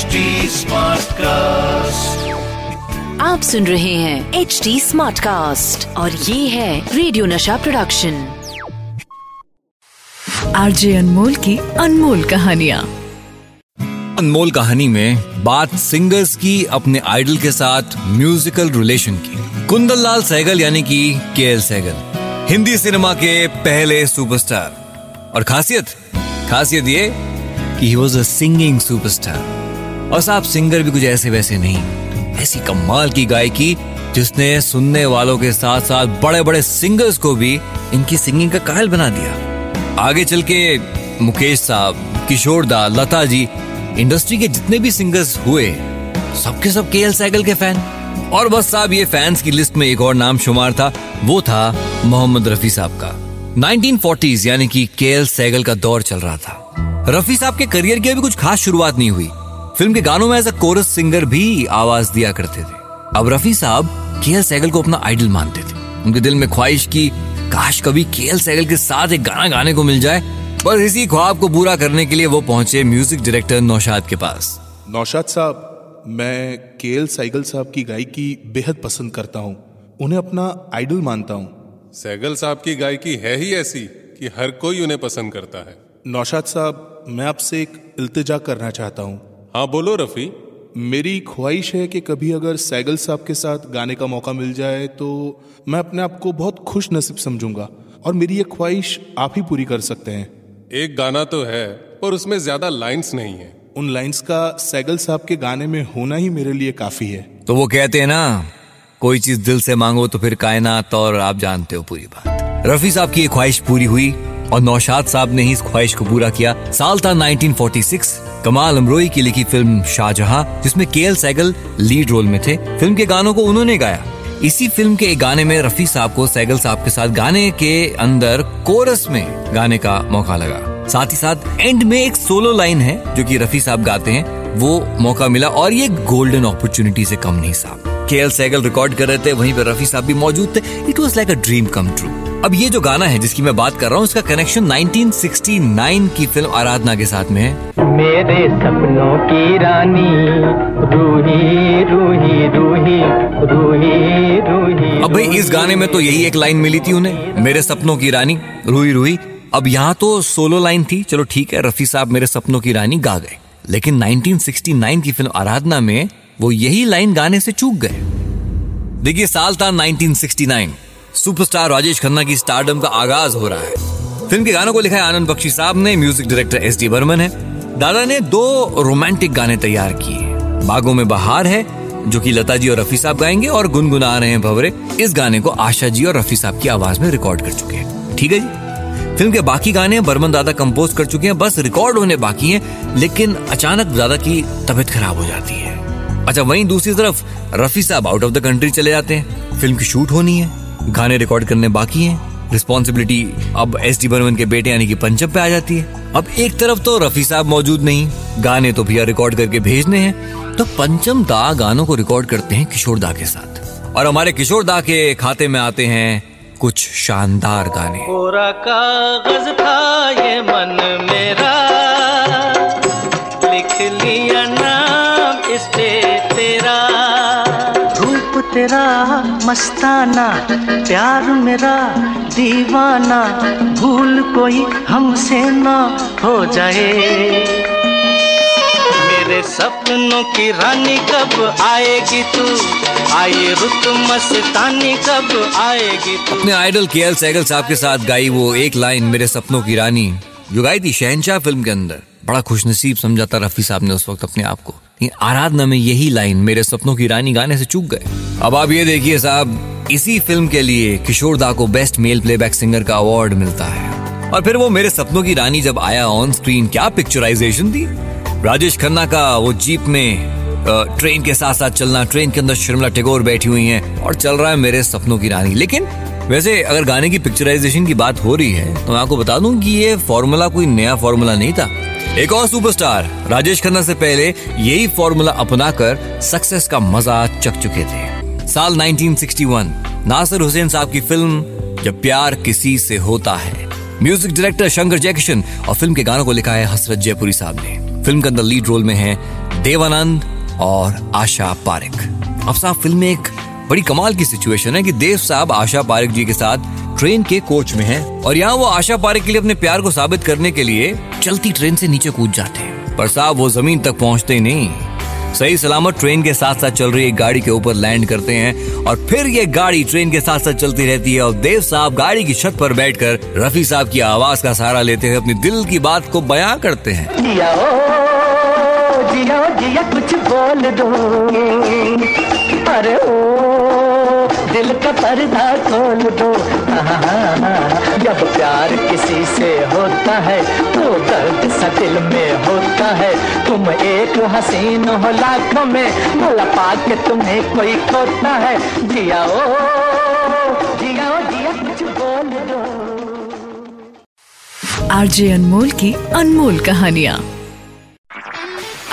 HD cast आप सुन रहे हैं एच डी स्मार्ट कास्ट और ये है रेडियो नशा प्रोडक्शन आरजे अनमोल की अनमोल कहानिया। अनमोल कहानी में बात सिंगर्स की अपने आइडल के साथ म्यूजिकल रिलेशन की। कुंदन लाल सहगल यानी कि के एल सहगल हिंदी सिनेमा के पहले सुपरस्टार। और खासियत खासियत ये कि he was a singing superstar और साहब सिंगर भी कुछ ऐसे वैसे नहीं। ऐसी कमाल की गायकी जिसने सुनने वालों के साथ साथ बड़े बड़े सिंगर्स को भी इनकी सिंगिंग का कायल बना दिया। आगे चल के मुकेश साहब, किशोर दा, लता जी, इंडस्ट्री के जितने भी सिंगर्स हुए, सबके सब के एल साइकिल के फ़ैन। और बस साहब, ये फैंस की लिस्ट में एक और नाम शुमार था, वो था मोहम्मद रफी साहब का। 1940s यानी कि के एल सैगल का दौर चल रहा था। रफी साहब के करियर की अभी कुछ खास शुरुआत नहीं हुई। फ़िल्म के गानों में एज अ कोरस सिंगर भी आवाज़ दिया करते थे। अब रफी साहब के एल सैगल को अपना आइडल मानते थे। उनके दिल में ख्वाहिश की काश कभी के एल सैगल के साथ एक गाना गाने को मिल जाए। बस इसी ख्वाब को पूरा करने के लिए वो पहुँचे म्यूज़िक डायरेक्टर नौशाद के पास। नौशाद साहब मैं के एल साइगल साहब की गायकी बेहद पसंद करता हूँ। उन्हें अपना आइडल मानता हूँ। सैगल साहब की गायकी है ही ऐसी कि हर कोई उन्हें पसंद करता है। नौशाद साहब मैं आपसे एक इल्तिजा करना चाहता हूँ। हाँ बोलो रफी। मेरी ख्वाहिश है कि कभी अगर सैगल साहब के साथ गाने का मौका मिल जाए तो मैं अपने आप को बहुत खुश नसीब समझूँगा और मेरी ये ख्वाहिश आप ही पूरी कर सकते हैं। एक गाना तो है पर उसमें ज़्यादा लाइंस नहीं है। उन लाइंस का सैगल साहब के गाने में होना ही मेरे लिए काफ़ी है। तो वो कहते हैं ना कोई चीज़ दिल से मांगो तो फिर कायनात और आप जानते हो पूरी बात। रफी साहब की ये ख्वाहिश पूरी हुई और नौशाद साहब ने ही इस ख्वाहिश को पूरा किया साल था 1946 कमाल अमरोई की लिखी फ़िल्म शाहजहां, जिसमें के एल सैगल लीड रोल में थे। फ़िल्म के गानों को उन्होंने गाया। इसी फ़िल्म के एक गाने में रफी साहब को सैगल साहब के साथ गाने के अंदर कोरस में गाने का मौका लगा। साथ ही साथ एंड में एक सोलो लाइन है, जो कि रफी साहब गाते हैं। वो मौका मिला और ये गोल्डन अपॉर्चुनिटी से कम नहीं साहब। के एल सैगल रिकॉर्ड कर रहे थे, वहीं पर रफी साहब भी मौजूद थे। It was like a dream come true अब ये जो गाना है जिसकी मैं बात कर रहा हूँ इसका कनेक्शन 1969 की फ़िल्म आराधना के साथ में है। मेरे सपनों की रानी रूही रूही रूही रूही रूही अब भाई इस गाने में तो यही एक लाइन मिली थी उन्हें मेरे सपनों की रानी रूही रूही। अब यहाँ तो सोलो लाइन थी चलो ठीक है रफी साहब मेरे सपनों की रानी गा गए। लेकिन 1969 की फ़िल्म आराधना में वो यही लाइन गाने से चूक गए। देखिए साल था 1969 सुपरस्टार राजेश खन्ना की स्टारडम का आगाज़ हो रहा है। फ़िल्म के गानों को लिखा है आनंद बख्शी साहब ने music director S D Burman है। दादा ने दो रोमांटिक गाने तैयार किए। बागों में बहार है, जो कि लता जी और रफी साहब गाएँगे और गुनगुना रहे हैं भवरे। इस गाने को आशा जी और रफी साहब की आवाज़ में रिकॉर्ड कर चुके हैं। ठीक है जी? फ़िल्म के बाकी गाने बर्मन दादा कंपोज कर चुके हैं। बस रिकॉर्ड होने बाकी हैं, लेकिन अचानक दादा की तबीयत खराब हो जाती है। अच्छा वहीं दूसरी तरफ़ रफी साहब आउट ऑफ़ द कंट्री चले जाते हैं। फ़िल्म की शूट होनी है। गाने रिकॉर्ड करने बाकी हैं। रिस्पॉन्सिबिलिटी अब एस डी बर्मन के बेटे यानी कि पंचम पे आ जाती है। अब एक तरफ़ तो रफी साहब मौजूद नहीं, गाने तो भैया रिकॉर्ड करके भेजने हैं। तो पंचम दा गानों को रिकॉर्ड करते हैं किशोर दा के साथ। और हमारे किशोर दा के खाते में आते हैं कुछ शानदार गाने। कोरा कागज़ था ये मन तेरा मस्ताना प्यार मेरा दीवाना भूल कोई हमसे ना हो जाए। मेरे सपनों की रानी कब आएगी तू? आई रुत मस्तानी कब आएगी तू? अपने आइडल के एल सैगल साहब के साथ गाई वो एक लाइन मेरे सपनों की रानी जो गाई थी शहनशाह फ़िल्म के अंदर। बड़ा खुशनसीब समझा था रफी साहब ने उस वक्त अपने आप को। आराधना में यही लाइन, मेरे सपनों की रानी गाने से चूक गए। अब आप ये देखिए साहब, इसी फ़िल्म के लिए किशोर दा को बेस्ट मेल प्लेबैक सिंगर का अवार्ड मिलता है। और फिर वो मेरे सपनों की रानी जब आया ऑन स्क्रीन क्या पिक्चराइजेशन थी? राजेश खन्ना का वो जीप में ट्रेन के साथ साथ चलना ट्रेन के अंदर शर्मिला टैगोर बैठी हुई हैं और चल रहा है मेरे सपनों की रानी। लेकिन वैसे अगर गाने की पिक्चराइजेशन की बात हो रही है तो मैं आपको बता दूँ कि ये फॉर्मूला कोई नया फॉर्मूला नहीं था। एक और सुपरस्टार राजेश खन्ना से पहले यही फॉर्मूला अपनाकर सक्सेस का मज़ा चख चुके थे। साल 1961 नासिर हुसैन साहब की फ़िल्म जब प्यार किसी से होता है। म्यूज़िक डायरेक्टर शंकर जयकिशन और फ़िल्म के गानों को लिखा है हसरत जयपुरी साहब ने। फ़िल्म के अंदर लीड रोल में है देवानंद और आशा पारिक अब साहब फ़िल्म में एक बड़ी कमाल की सिचुएशन है कि देव साहब आशा पारिक जी के साथ ट्रेन के कोच में हैं और यहाँ वो आशा पारिक के लिए अपने प्यार को साबित करने के लिए चलती ट्रेन से नीचे कूद जाते हैं। पर साहब, वो ज़मीन तक पहुँचते नहीं। सही सलामत ट्रेन के साथ साथ चल रही एक गाड़ी के ऊपर लैंड करते हैं और फिर ये गाड़ी ट्रेन के साथ साथ चलती रहती है और देव साहब गाड़ी की छत पर बैठकर रफी साहब की आवाज़ का सहारा लेते हुए अपनी दिल की बात को बयां करते हैं। जिया जिया कुछ बोल दो अरे ओ, दिल का पर्दा खोल दो। जब प्यार किसी से होता है तो दर्द सा दिल में होता है। तुम एक हसीन हो लाखों में, भला पाके तुम्हें कोई खोता है। जिया ओ, जिया जिया कुछ बोल दो। आरजे अनमोल की अनमोल कहानियाँ।